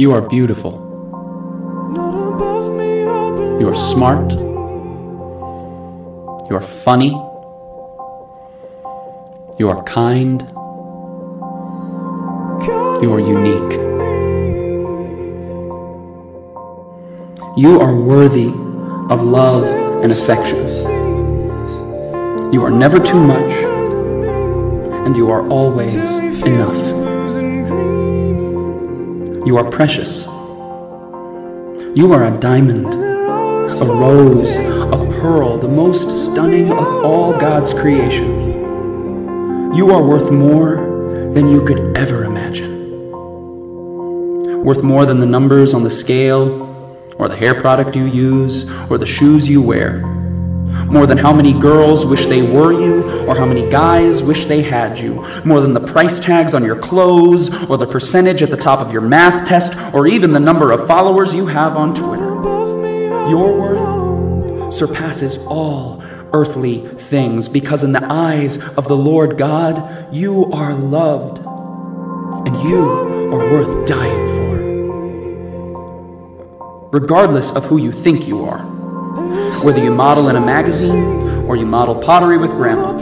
You are beautiful. You are smart. You are funny. You are kind. You are unique. You are worthy of love and affection. You are never too much, and you are always enough. You are precious. You are a diamond, a rose, a pearl, the most stunning of all God's creation. You are worth more than you could ever imagine. Worth more than the numbers on the scale, or the hair product you use, or the shoes you wear. More than how many girls wish they were you, or how many guys wish they had you. More than the price tags on your clothes, or the percentage at the top of your math test, or even the number of followers you have on Twitter. Your worth surpasses all earthly things because, in the eyes of the Lord God, you are loved and you are worth dying for. Regardless of who you think you are, whether you model in a magazine or you model pottery with grandma,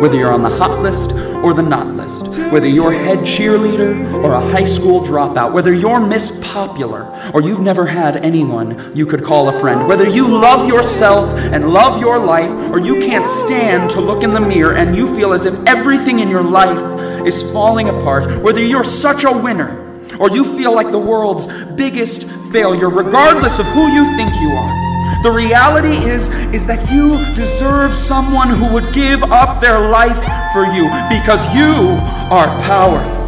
whether you're on the hot list or the not list, whether you're head cheerleader or a high school dropout, whether you're Miss Popular or you've never had anyone you could call a friend, whether you love yourself and love your life or you can't stand to look in the mirror and you feel as if everything in your life is falling apart, whether you're such a winner or you feel like the world's biggest failure, regardless of who you think you are. The reality is is that you deserve someone who would give up their life for you because you are powerful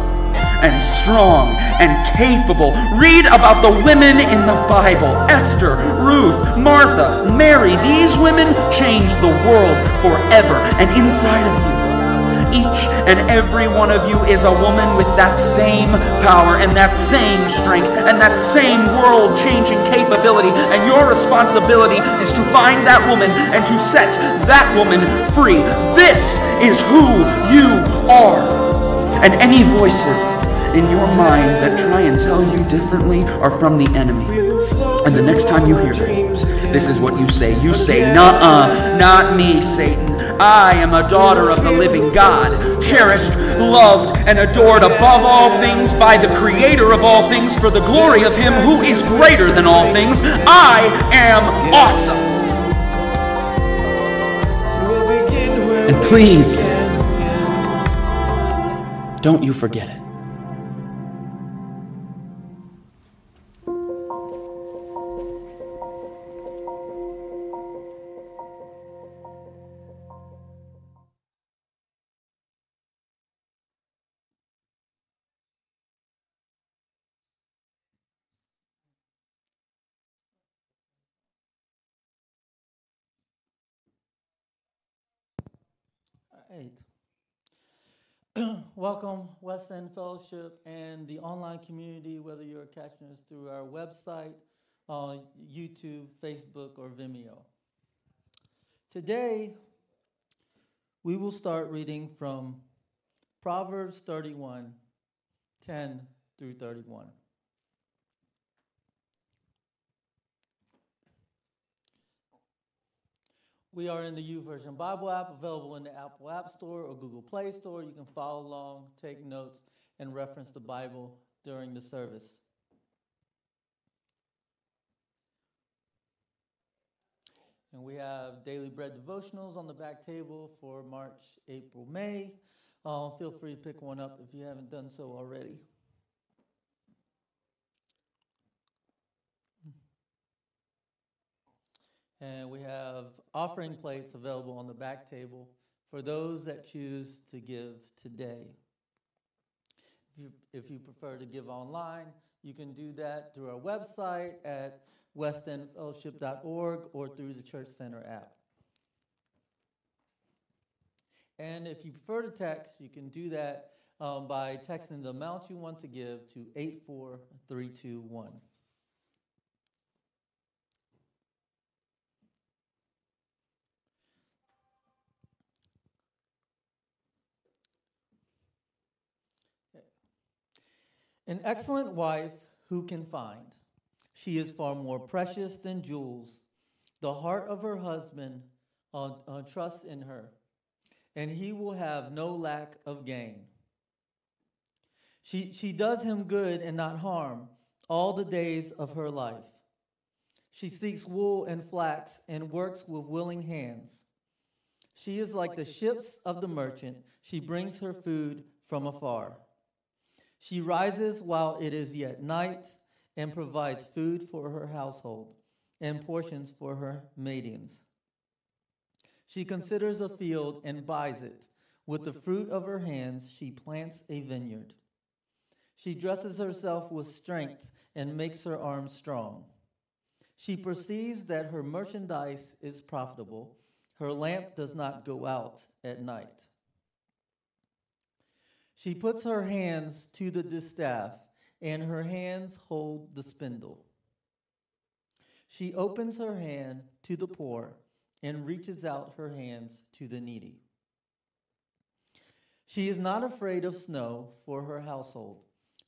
and strong and capable. Read about the women in the Bible Esther, Ruth, Martha, Mary. These women changed the world forever. And inside of you, each and every one of you is a woman with that same power and that same strength and that same world changing capability. And your responsibility is to find that woman and to set that woman free. This is who you are. And any voices in your mind that try and tell you differently are from the enemy. And the next time you hear them, this is what you say. You say, Nuh-uh, not me, Satan. I am a daughter of the living God, cherished, loved, and adored above all things by the Creator of all things for the glory of Him who is greater than all things. I am awesome. And please, don't you forget it. Eight. Welcome, West End Fellowship and the online community, whether you're catching us through our website, uh, YouTube, Facebook, or Vimeo. Today, we will start reading from Proverbs 31 10 through 31. We are in the YouVersion Bible app, available in the Apple App Store or Google Play Store. You can follow along, take notes, and reference the Bible during the service. And we have daily bread devotionals on the back table for March, April, May. Uh, feel free to pick one up if you haven't done so already. And we have offering plates available on the back table for those that choose to give today. If you, if you prefer to give online, you can do that through our website at westendfellowship.org or through the Church Center app. And if you prefer to text, you can do that um, by texting the amount you want to give to 84321. An excellent wife who can find? She is far more precious than jewels. The heart of her husband uh, uh, trusts in her, and he will have no lack of gain. She, she does him good and not harm all the days of her life. She seeks wool and flax and works with willing hands. She is like the ships of the merchant. She brings her food from afar. She rises while it is yet night and provides food for her household and portions for her maidens. She considers a field and buys it. With the fruit of her hands, she plants a vineyard. She dresses herself with strength and makes her arms strong. She perceives that her merchandise is profitable. Her lamp does not go out at night. She puts her hands to the distaff, and her hands hold the spindle. She opens her hand to the poor and reaches out her hands to the needy. She is not afraid of snow for her household,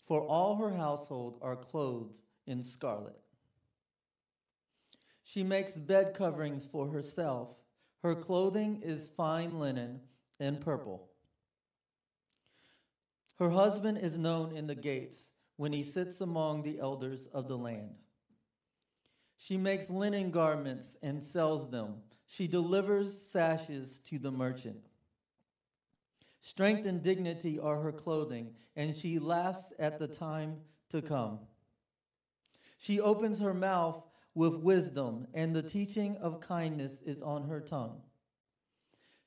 for all her household are clothed in scarlet. She makes bed coverings for herself. Her clothing is fine linen and purple. Her husband is known in the gates when he sits among the elders of the land. She makes linen garments and sells them. She delivers sashes to the merchant. Strength and dignity are her clothing, and she laughs at the time to come. She opens her mouth with wisdom, and the teaching of kindness is on her tongue.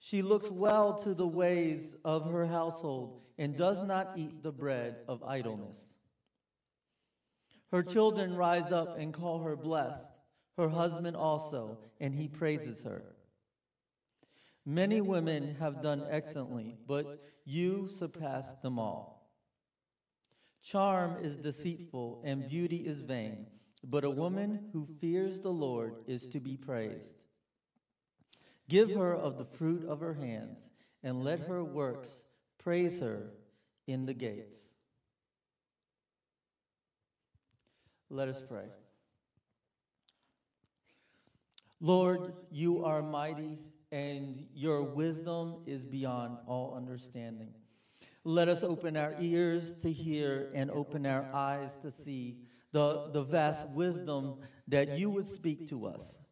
She looks well to the ways of her household and does not eat the bread of idleness. Her children rise up and call her blessed, her husband also, and he praises her. Many women have done excellently, but you surpass them all. Charm is deceitful and beauty is vain. But a woman who fears the Lord is to be praised. Give her of the fruit of her hands, and let her works praise her in the gates. Let us pray. Lord, you are mighty, and your wisdom is beyond all understanding. Let us open our ears to hear and open our eyes to see the, the vast wisdom that you would speak to us.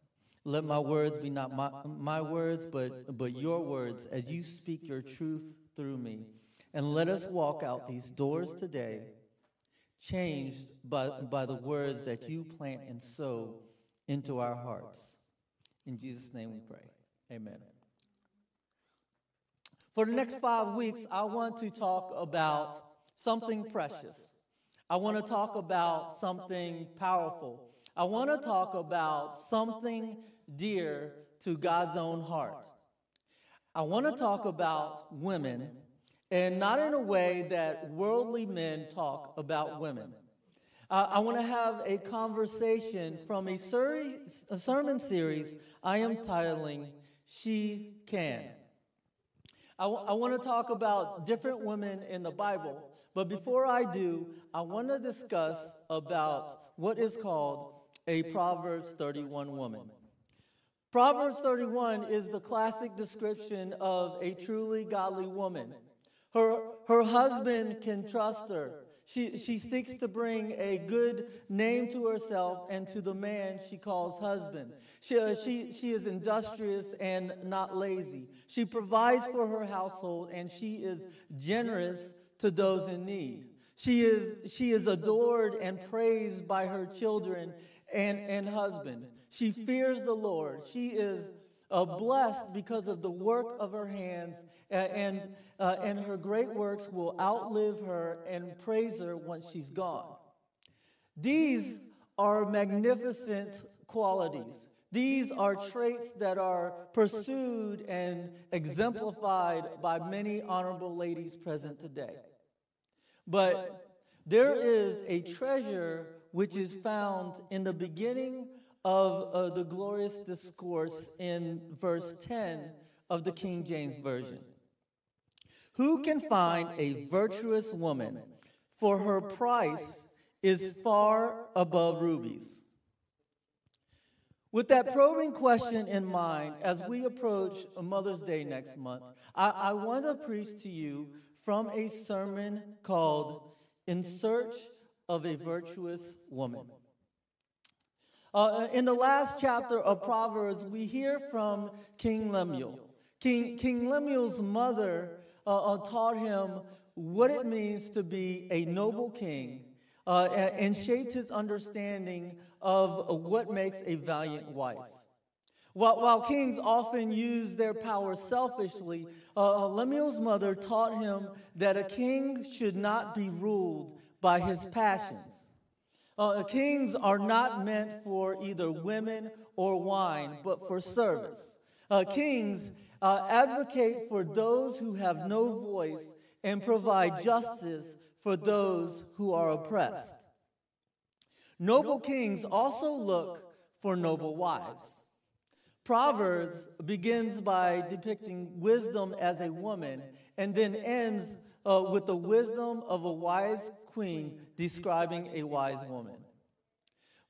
Let my words be not my, my words, but, but your words as you speak your truth through me. And let us walk out these doors today, changed by, by the words that you plant and sow into our hearts. In Jesus' name we pray. Amen. For the next five weeks, I want to talk about something precious. I want to talk about something powerful. I want to talk about something dear to God's own heart. I want to talk about women, and not in a way that worldly men talk about women. Uh, I want to have a conversation from a, series, a sermon series I am titling She Can. I, w- I want to talk about different women in the Bible but before I do, I want to discuss about what is called a Proverbs 31 woman. Proverbs 31 is the classic description of a truly godly woman. Her, her husband can trust her. She, she seeks to bring a good name to herself and to the man she calls husband. She, uh, she, she is industrious and not lazy. She provides for her household and she is generous to those in need. She is, she is adored and praised by her children and, and husband. She fears the Lord. She is uh, blessed because of the work of her hands, and, uh, and her great works will outlive her and praise her once she's gone. These are magnificent qualities. These are traits that are pursued and exemplified by many honorable ladies present today. But there is a treasure which is found in the beginning of uh, the glorious discourse in verse 10 of the King James Version. Who can find a virtuous woman? For her price is far above rubies. With that probing question in mind, as we approach Mother's Day next month, I, I want to preach to you from a sermon called In Search of a Virtuous Woman. Uh, in the last chapter of Proverbs, we hear from King Lemuel. King, King Lemuel's mother uh, uh, taught him what it means to be a noble king uh, and shaped his understanding of what makes a valiant wife. While, while kings often use their power selfishly, uh, uh, Lemuel's mother taught him that a king should not be ruled by his passions. Uh, kings are not meant for either women or wine, but for service. Uh, kings uh, advocate for those who have no voice and provide justice for those who are oppressed. Noble kings also look for noble wives. Proverbs begins by depicting wisdom as a woman and then ends uh, with the wisdom of a wise queen describing a wise woman.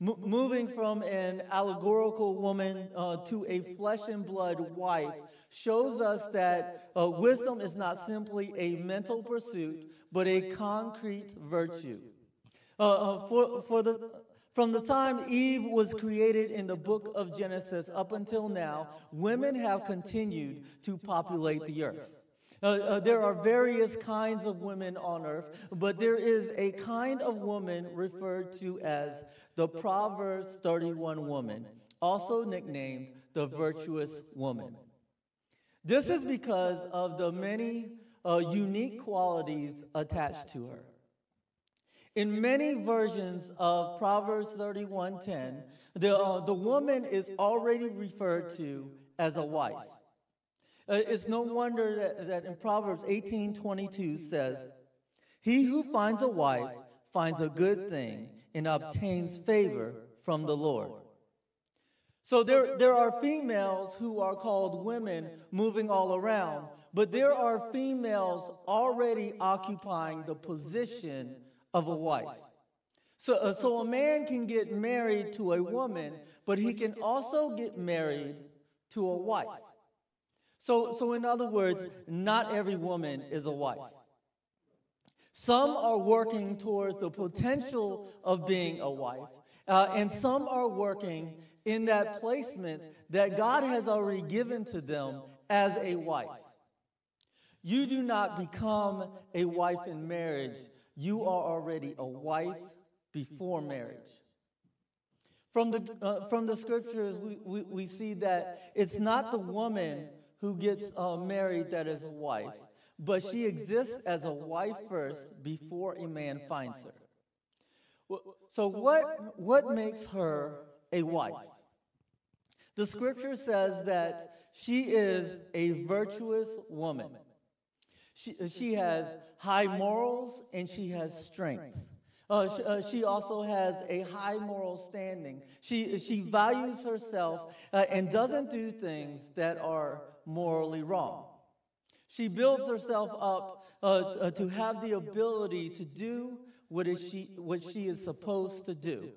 M- moving from an allegorical woman uh, to a flesh and blood wife shows us that uh, wisdom is not simply a mental pursuit, but a concrete virtue. Uh, uh, for, for the, from the time Eve was created in the book of Genesis up until now, women have continued to populate the earth. Uh, uh, there are various kinds of women on earth, but there is a kind of woman referred to as the Proverbs 31 woman, also nicknamed the virtuous woman. This is because of the many uh, unique qualities attached to her. In many versions of Proverbs 31:10, the, uh, the woman is already referred to as a wife. Uh, it's no wonder that, that in Proverbs 18:22 says, "He who finds a wife finds a good thing and obtains favor from the Lord." So there, there are females who are called women moving all around, but there are females already occupying the position of a wife. So, uh, so a man can get married to a woman, but he can also get married to a wife. So, so in other words, not every woman is a wife. Some are working towards the potential of being a wife, uh, and some are working in that placement that God has already given to them as a wife. You do not become a wife in marriage, you are already a wife before marriage. From the, uh, from the scriptures, we, we, we, see that it's not the woman who gets uh, married that is a wife, but she exists as a wife first before a man finds her. So, what, what makes her a wife? The scripture says that she is a virtuous woman. She, she has high morals and she has strength. Uh, she, uh, she, also has a high moral standing. She, she values herself uh, and doesn't do things that are morally wrong. She builds herself up uh, uh, to have the ability to do what, is she, what she is supposed to do.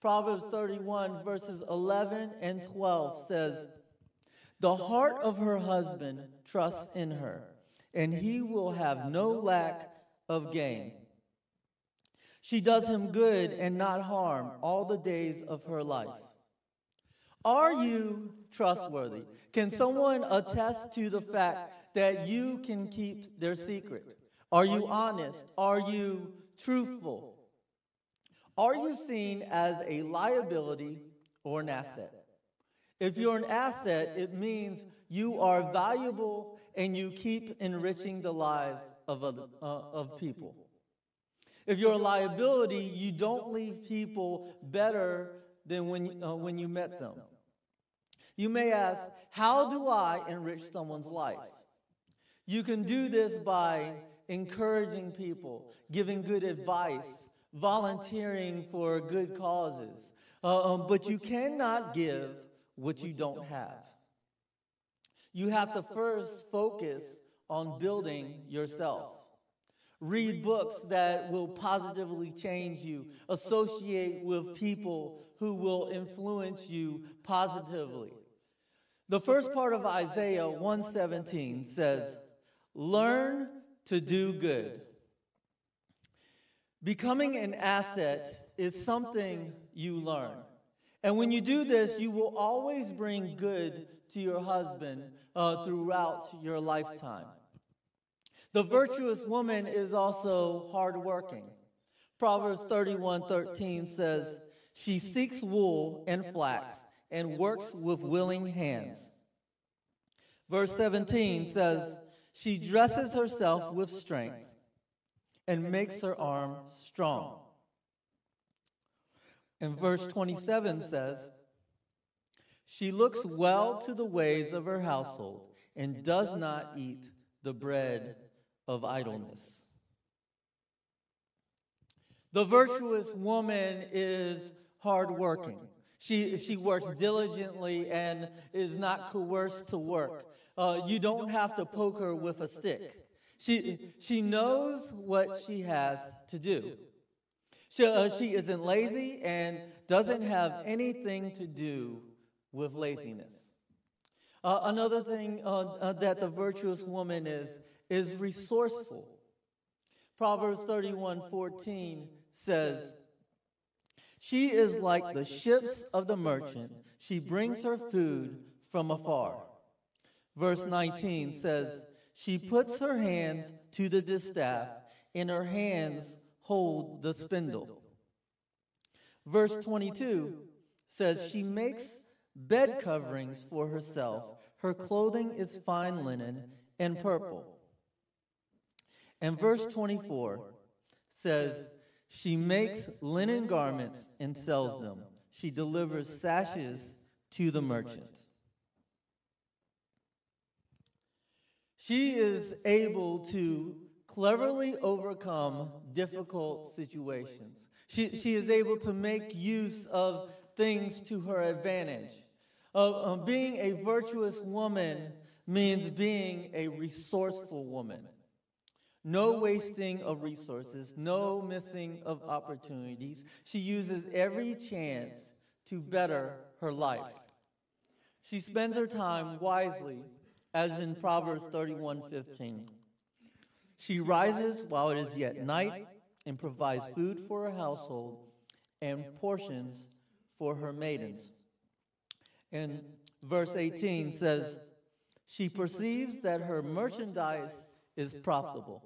Proverbs 31, verses 11 and 12 says, The heart of her husband trusts in her, and he will have no lack of gain. She does him good and not harm all the days of her life. Are you trustworthy? Can someone attest to the fact that you can keep their secret? Are you honest? Are you truthful? Are you seen as a liability or an asset? If you're an asset, it means you are valuable and you keep enriching the lives of, other, uh, of people. If you're a liability, you don't leave people better than when, uh, when you met them. You may ask, How do I enrich someone's life? You can do this by encouraging people, giving good advice, volunteering for good causes. Uh, um, but you cannot give what you don't have. You have to first focus on building yourself. Read books that will positively change you. Associate with people who will influence you positively. The first part of Isaiah 117 says, Learn to do good. Becoming an asset is something you learn. And when you do this, you will always bring good to your husband uh, throughout your lifetime. The virtuous woman is also hardworking. Proverbs 31:13 says, "She seeks wool and flax and works with willing hands." Verse 17 says, "She dresses herself with strength and makes her arm strong." And verse 27 says, She looks well to the ways of her household and does not eat the bread of idleness. The virtuous woman is hardworking. She, she works diligently and is not coerced to work. Uh, you don't have to poke her with a stick. She, she knows what she has to do. She, uh, she isn't lazy and doesn't have anything to do with laziness. Uh, another thing uh, uh, that the virtuous woman is, is resourceful. Proverbs 31 14 says, She is like the ships of the merchant, she brings her food from afar. Verse 19 says, She puts her hands to the distaff, and her hands hold the spindle. Verse 22 says, She makes bed coverings for herself. Her clothing is fine linen and purple. And verse 24 says, She makes linen garments and sells them. She delivers sashes to the merchant. She is able to cleverly overcome difficult situations. She, she is able to make use of things to her advantage. Uh, being a virtuous woman means being a resourceful woman. No wasting of resources, no missing of opportunities. She uses every chance to better her life. She spends her time wisely, as in Proverbs 31:15. She rises while it is yet night and provides food for her household and portions for her maidens. And verse 18 says, She perceives that her merchandise is profitable.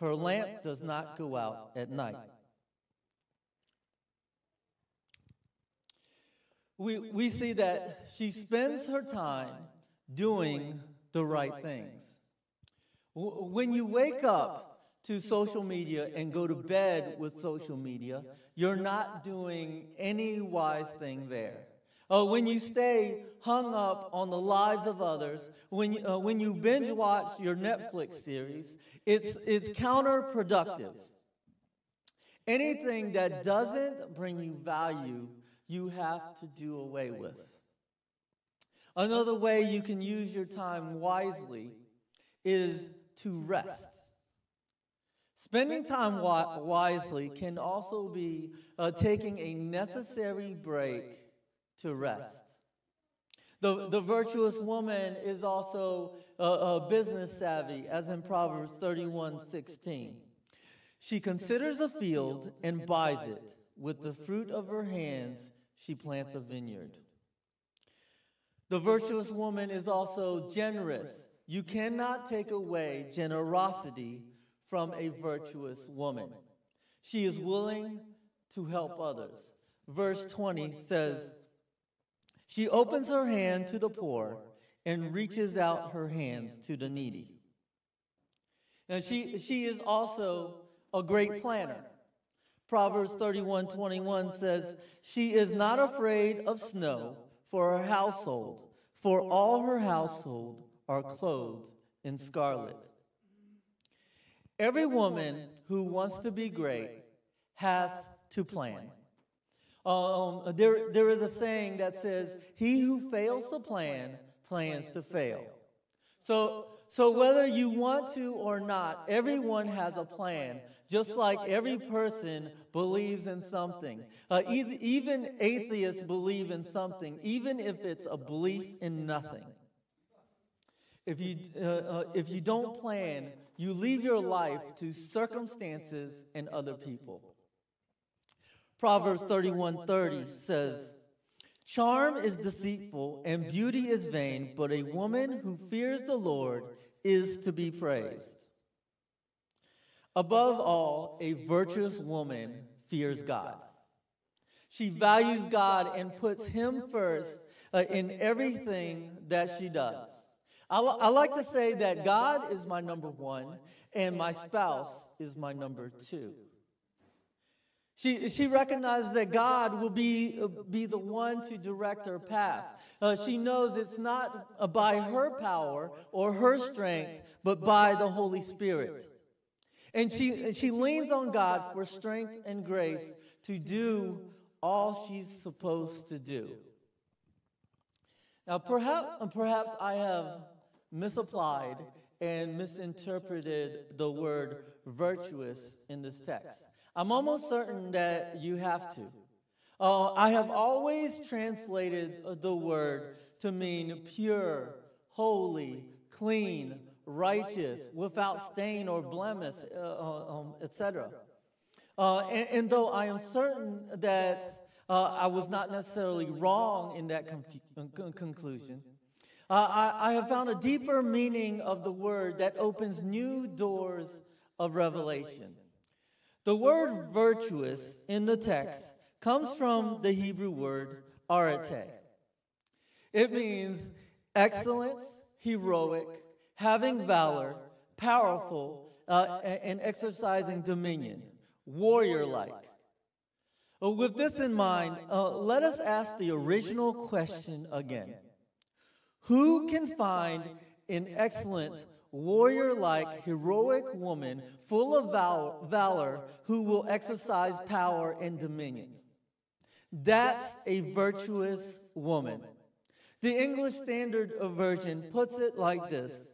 Her lamp does not go out at night. We, we see that she spends her time doing the right things. When you wake up to social media and go to bed with social media, you're not doing any wise thing there. Uh, when you stay hung up on the lives of others, when you, uh, when you binge watch your Netflix series, it's, it's counterproductive. Anything that doesn't bring you value, you have to do away with. Another way you can use your time wisely is to rest. Spending time wisely can also be uh, taking a necessary break to rest. The, the virtuous woman is also uh, uh, business savvy, as in Proverbs 31 16. She considers a field and buys it. With the fruit of her hands, she plants a vineyard. The virtuous woman is also generous you cannot take away generosity from a virtuous woman. She is willing to help others. Verse 20 says, She opens her hand to the poor and reaches out her hands to the needy. Now, she, she is also a great planner. Proverbs 31 21 says, She is not afraid of snow for her household, for all her household are clothed in scarlet. Every woman who wants to be great has to plan. Um, there, there is a saying that says, He who fails to plan plans to fail. So, so whether you want to or not, everyone has a plan, just like every person believes in something. Uh, even atheists believe in something, even if it's a belief in nothing. If you, uh, uh, if you don't plan, you leave your life to circumstances and other people. Proverbs 31:30 says, Charm is deceitful and beauty is vain, but a woman who fears the Lord is to be praised. Above all, a virtuous woman fears God. She values God and puts Him first uh, in everything that she does. I, I like to say that God is my number one and my spouse is my number two. She, she recognizes that God will be, be the one to direct her path. Uh, she knows it's not by her power or her strength, but by the Holy Spirit. And she, she leans on God for strength and grace to do all she's supposed to do. Now, perhaps, perhaps I have misapplied and misinterpreted the word virtuous in this text. I'm almost certain that you have to. Uh, I have always translated the word to mean pure, holy, clean, righteous, without stain or blemish, uh, uh um, etc. Uh, and, and, though I am certain that uh, I was not necessarily wrong in that conf- conclusion, uh, I, I have found a deeper meaning of the word that opens new doors of revelation. The word virtuous in the text comes from the Hebrew word arete. It means excellence, heroic, having valor, powerful, uh, and exercising dominion, warrior like. With this in mind, uh, let us ask the original question again Who can find an excellent, warrior like, heroic woman full of val- valor who will exercise power and dominion. That's a virtuous woman. The English Standard Version puts it like this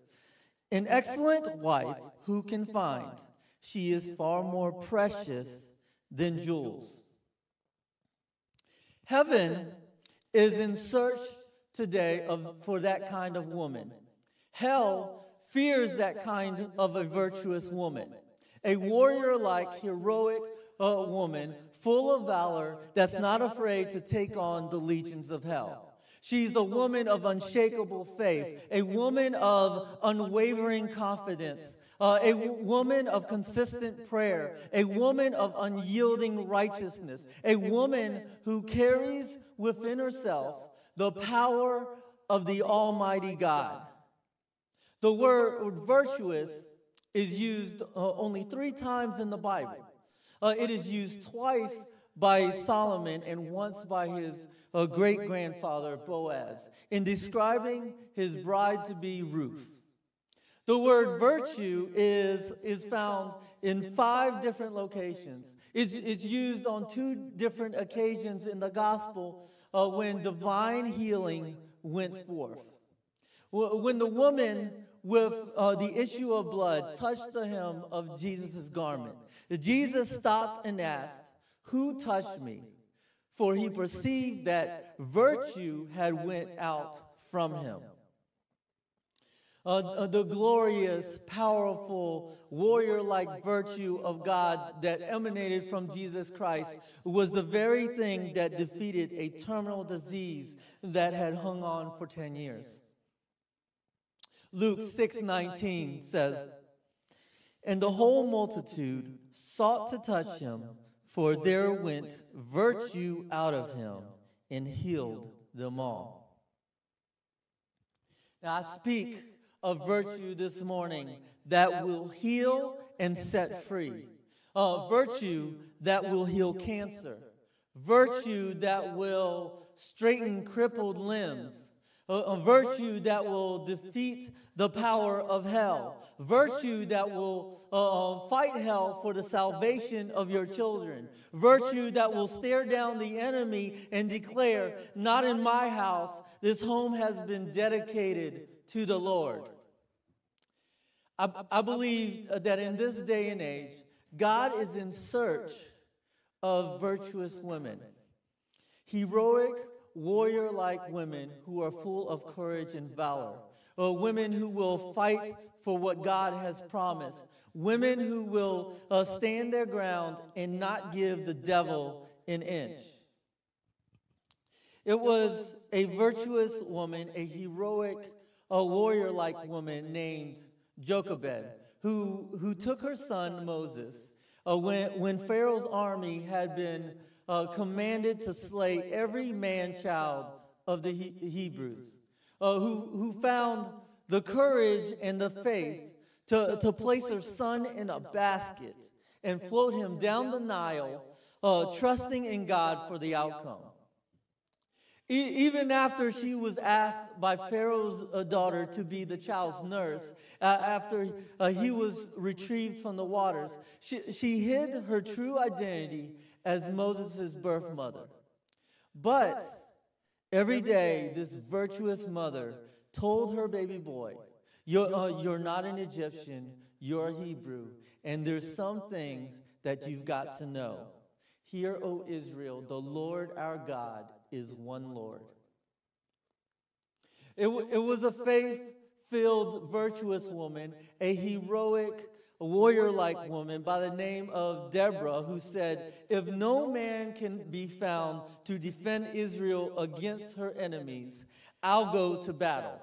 An excellent wife who can find, she is far more precious than jewels. Heaven is in search today of, for that kind of woman. Hell fears that kind of a virtuous woman, a warrior like, heroic uh, woman, full of valor, that's not afraid to take on the legions of hell. She's a woman of unshakable faith, a woman of unwavering confidence, uh, a w- woman of consistent prayer, a woman of unyielding righteousness, a woman who carries within herself the power of the Almighty God. The word virtuous is used uh, only three times in the Bible. Uh, it is used twice by Solomon and once by his uh, great grandfather Boaz in describing his bride to be Ruth. The word virtue is, is found in five different locations. It's, it's used on two different occasions in the gospel uh, when divine healing went forth. When the woman with uh, the issue of blood touched the hem of Jesus' garment. Jesus stopped and asked, Who touched me? For he perceived that virtue had went out from him. Uh, uh, the glorious, powerful, warrior like virtue of God that emanated from Jesus Christ was the very thing that defeated a terminal disease that had hung on for 10 years. Luke 6:19 says, "And the whole multitude sought to touch him, for there went virtue out of him and healed them all." Now I speak of virtue this morning that will heal and set free. Uh, virtue that will heal cancer. Virtue that will straighten crippled limbs a, a virtue that will defeat the power of hell, virtue that will uh, uh, fight hell for the salvation of your children, virtue that will stare down the enemy and declare, Not in my house, this home has been dedicated to the Lord. I, I believe that in this day and age, God is in search of virtuous women, heroic, warrior like women who are full of courage and valor, or women who will fight for what God has promised, women who will uh, stand their ground and not give the devil an inch. It was a virtuous woman, a heroic, a warrior like woman named Jochebed, who, who took her son Moses uh, when, when Pharaoh's army had been uh, commanded to slay every man child of the he- Hebrews, uh, who, who found the courage and the faith to, to place her son in a basket and float him down the Nile, uh, trusting in God for the outcome. E- even after she was asked by Pharaoh's uh, daughter to be the child's nurse, uh, after uh, he was retrieved from the waters, she, she hid her true identity as Moses' birth mother. But every day, this virtuous mother told her baby boy, You're, uh, you're not an Egyptian, you're a Hebrew, and there's some things that you've got to know. Hear, O Israel, the Lord our God is one Lord. It, it was a faith filled, virtuous woman, a heroic, warrior like woman by the name of Deborah, who said, If no man can be found to defend Israel against her enemies, I'll go to battle.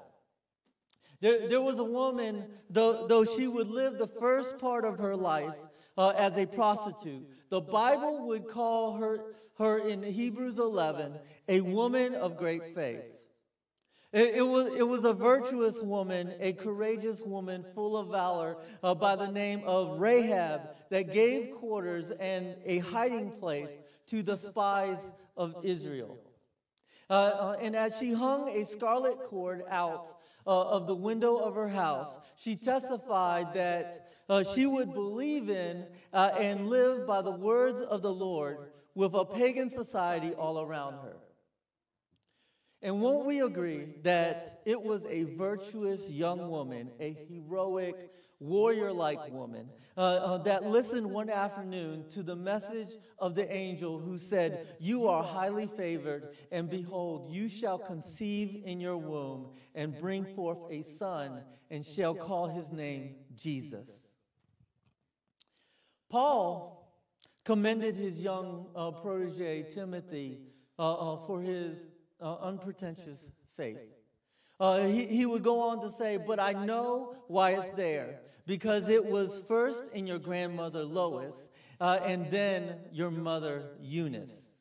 There, there was a woman, though, though she would live the first part of her life uh, as a prostitute, the Bible would call her, her in Hebrews 11 a woman of great faith. It, it, was, it was a virtuous woman, a courageous woman full of valor uh, by the name of Rahab that gave quarters and a hiding place to the spies of Israel. Uh, uh, and as she hung a scarlet cord out uh, of the window of her house, she testified that uh, she would believe in uh, and live by the words of the Lord with a pagan society all around her. And won't we agree that it was a virtuous young woman, a heroic, warrior like woman, uh, uh, that listened one afternoon to the message of the angel who said, You are highly favored, and behold, you shall conceive in your womb and bring forth a son, and shall call his name Jesus. Paul commended his young uh, protege, Timothy, uh, uh, for his uh, unpretentious faith. Uh, he, he would go on to say, But I know why it's there, because it was first in your grandmother Lois, uh, and then your mother Eunice.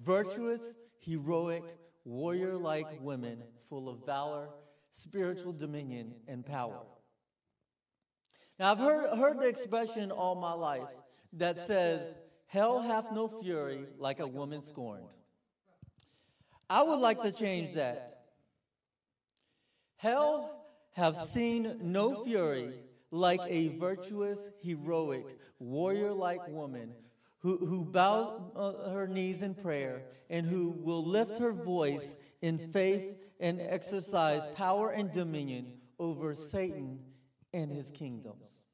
Virtuous, heroic, warrior like women full of valor, spiritual dominion, and power. Now, I've heard, heard the expression all my life that says, Hell hath no fury like a woman scorned. I would like to change that. Hell have seen no fury like a virtuous, heroic, warrior like woman who, who bows uh, her knees in prayer and who will lift her voice in faith and exercise power and dominion over Satan and his kingdoms.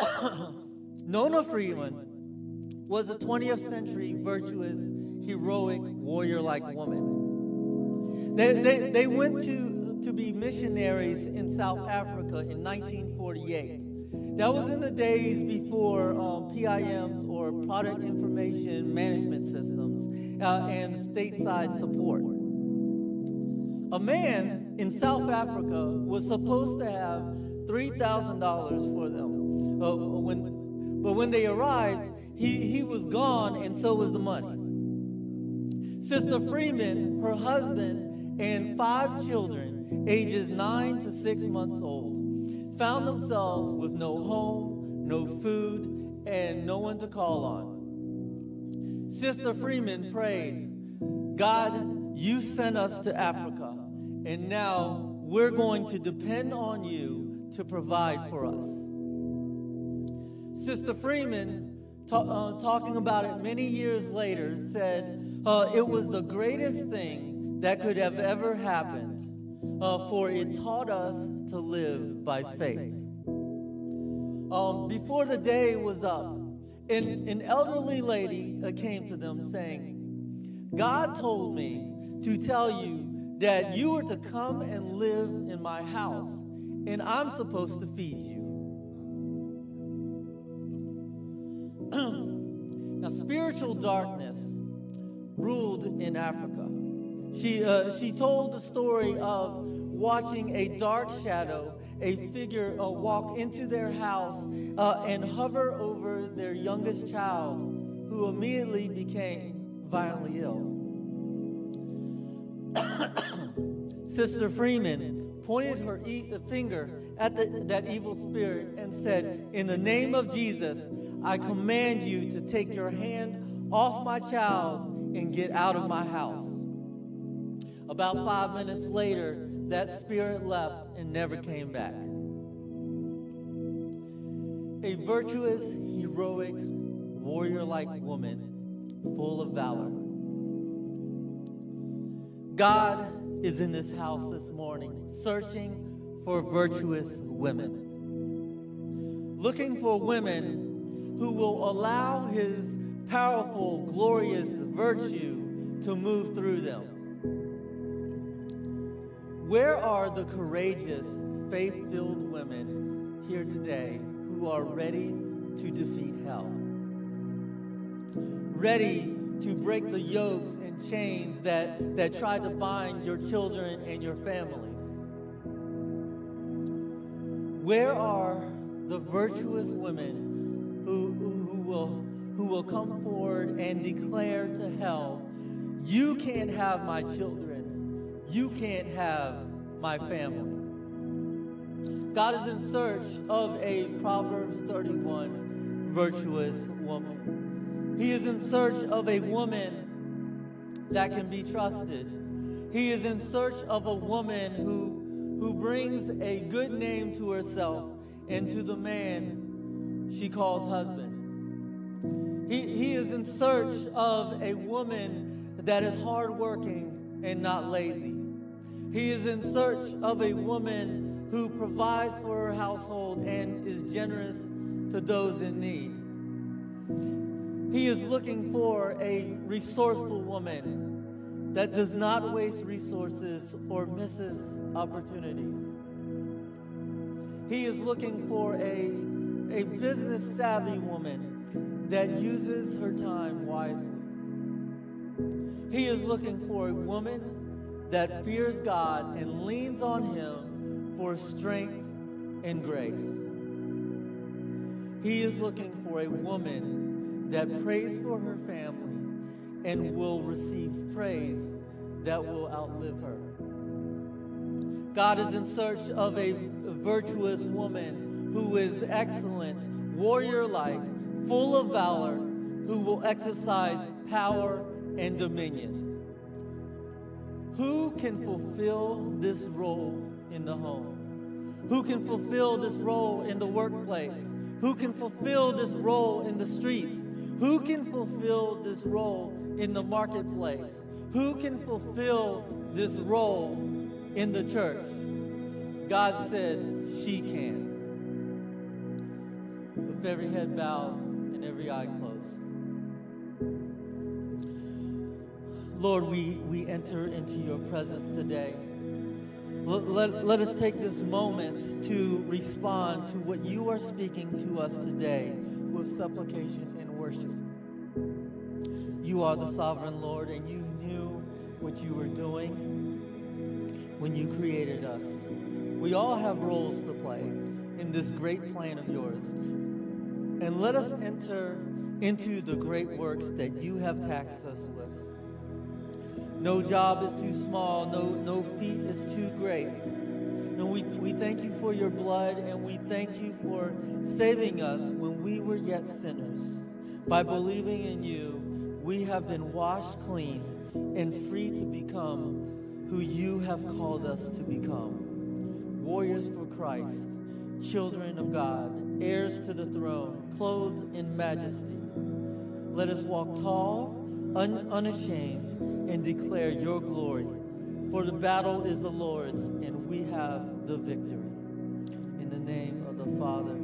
Nona Freeman was a 20th century virtuous, heroic, warrior like woman. They, they, they went to, to be missionaries in South Africa in 1948. That was in the days before um, PIMs or product information management systems uh, and stateside support. A man in South Africa was supposed to have $3,000 for them. Uh, when, but when they arrived, he, he was gone, and so was the money. Sister Freeman, her husband, and five children, ages nine to six months old, found themselves with no home, no food, and no one to call on. Sister Freeman prayed, God, you sent us to Africa, and now we're going to depend on you to provide for us. Sister Freeman, ta- uh, talking about it many years later, said uh, it was the greatest thing that could have ever happened uh, for it taught us to live by faith. Um, before the day was up, an, an elderly lady uh, came to them saying, God told me to tell you that you are to come and live in my house, and I'm supposed to feed you. Spiritual darkness ruled in Africa. She, uh, she told the story of watching a dark shadow, a figure uh, walk into their house uh, and hover over their youngest child, who immediately became violently ill. Sister Freeman pointed her e- finger at the, that evil spirit and said, In the name of Jesus, I command you to take your hand off my child and get out of my house. About five minutes later, that spirit left and never came back. A virtuous, heroic, warrior like woman, full of valor. God is in this house this morning, searching for virtuous women. Looking for women who will allow His powerful, glorious virtue to move through them. Where are the courageous, faith filled women here today who are ready to defeat hell? Ready to break the yokes and chains that, that try to bind your children and your families? Where are the virtuous women who, who, will, who will come forward and declare to hell, You can't have my children, you can't have my family? God is in search of a Proverbs 31 virtuous woman. He is in search of a woman that can be trusted. He is in search of a woman who, who brings a good name to herself and to the man she calls husband. He, he is in search of a woman that is hardworking and not lazy. He is in search of a woman who provides for her household and is generous to those in need. He is looking for a resourceful woman that does not waste resources or misses opportunities. He is looking for a, a business savvy woman that uses her time wisely. He is looking for a woman that fears God and leans on Him for strength and grace. He is looking for a woman that prays for her family and will receive praise that will outlive her. God is in search of a virtuous woman who is excellent, warrior like, full of valor, who will exercise power and dominion. Who can fulfill this role in the home? Who can fulfill this role in the workplace? Who can fulfill this role in the streets? Who can fulfill this role in the marketplace? Who can fulfill this role in the church? God said, She can. With every head bowed and every eye closed. Lord, we, we enter into your presence today. Let, let, let us take this moment to respond to what you are speaking to us today with supplication and worship. You are the sovereign Lord, and you knew what you were doing when you created us. We all have roles to play in this great plan of yours. And let us enter into the great works that you have taxed us with. No job is too small, no, no feat is too great. And we, we thank you for your blood, and we thank you for saving us when we were yet sinners. By believing in you, we have been washed clean and free to become who you have called us to become warriors for Christ, children of God, heirs to the throne, clothed in majesty. Let us walk tall, un- unashamed, and declare your glory For the battle is the Lord's, and we have the victory. In the name of the Father,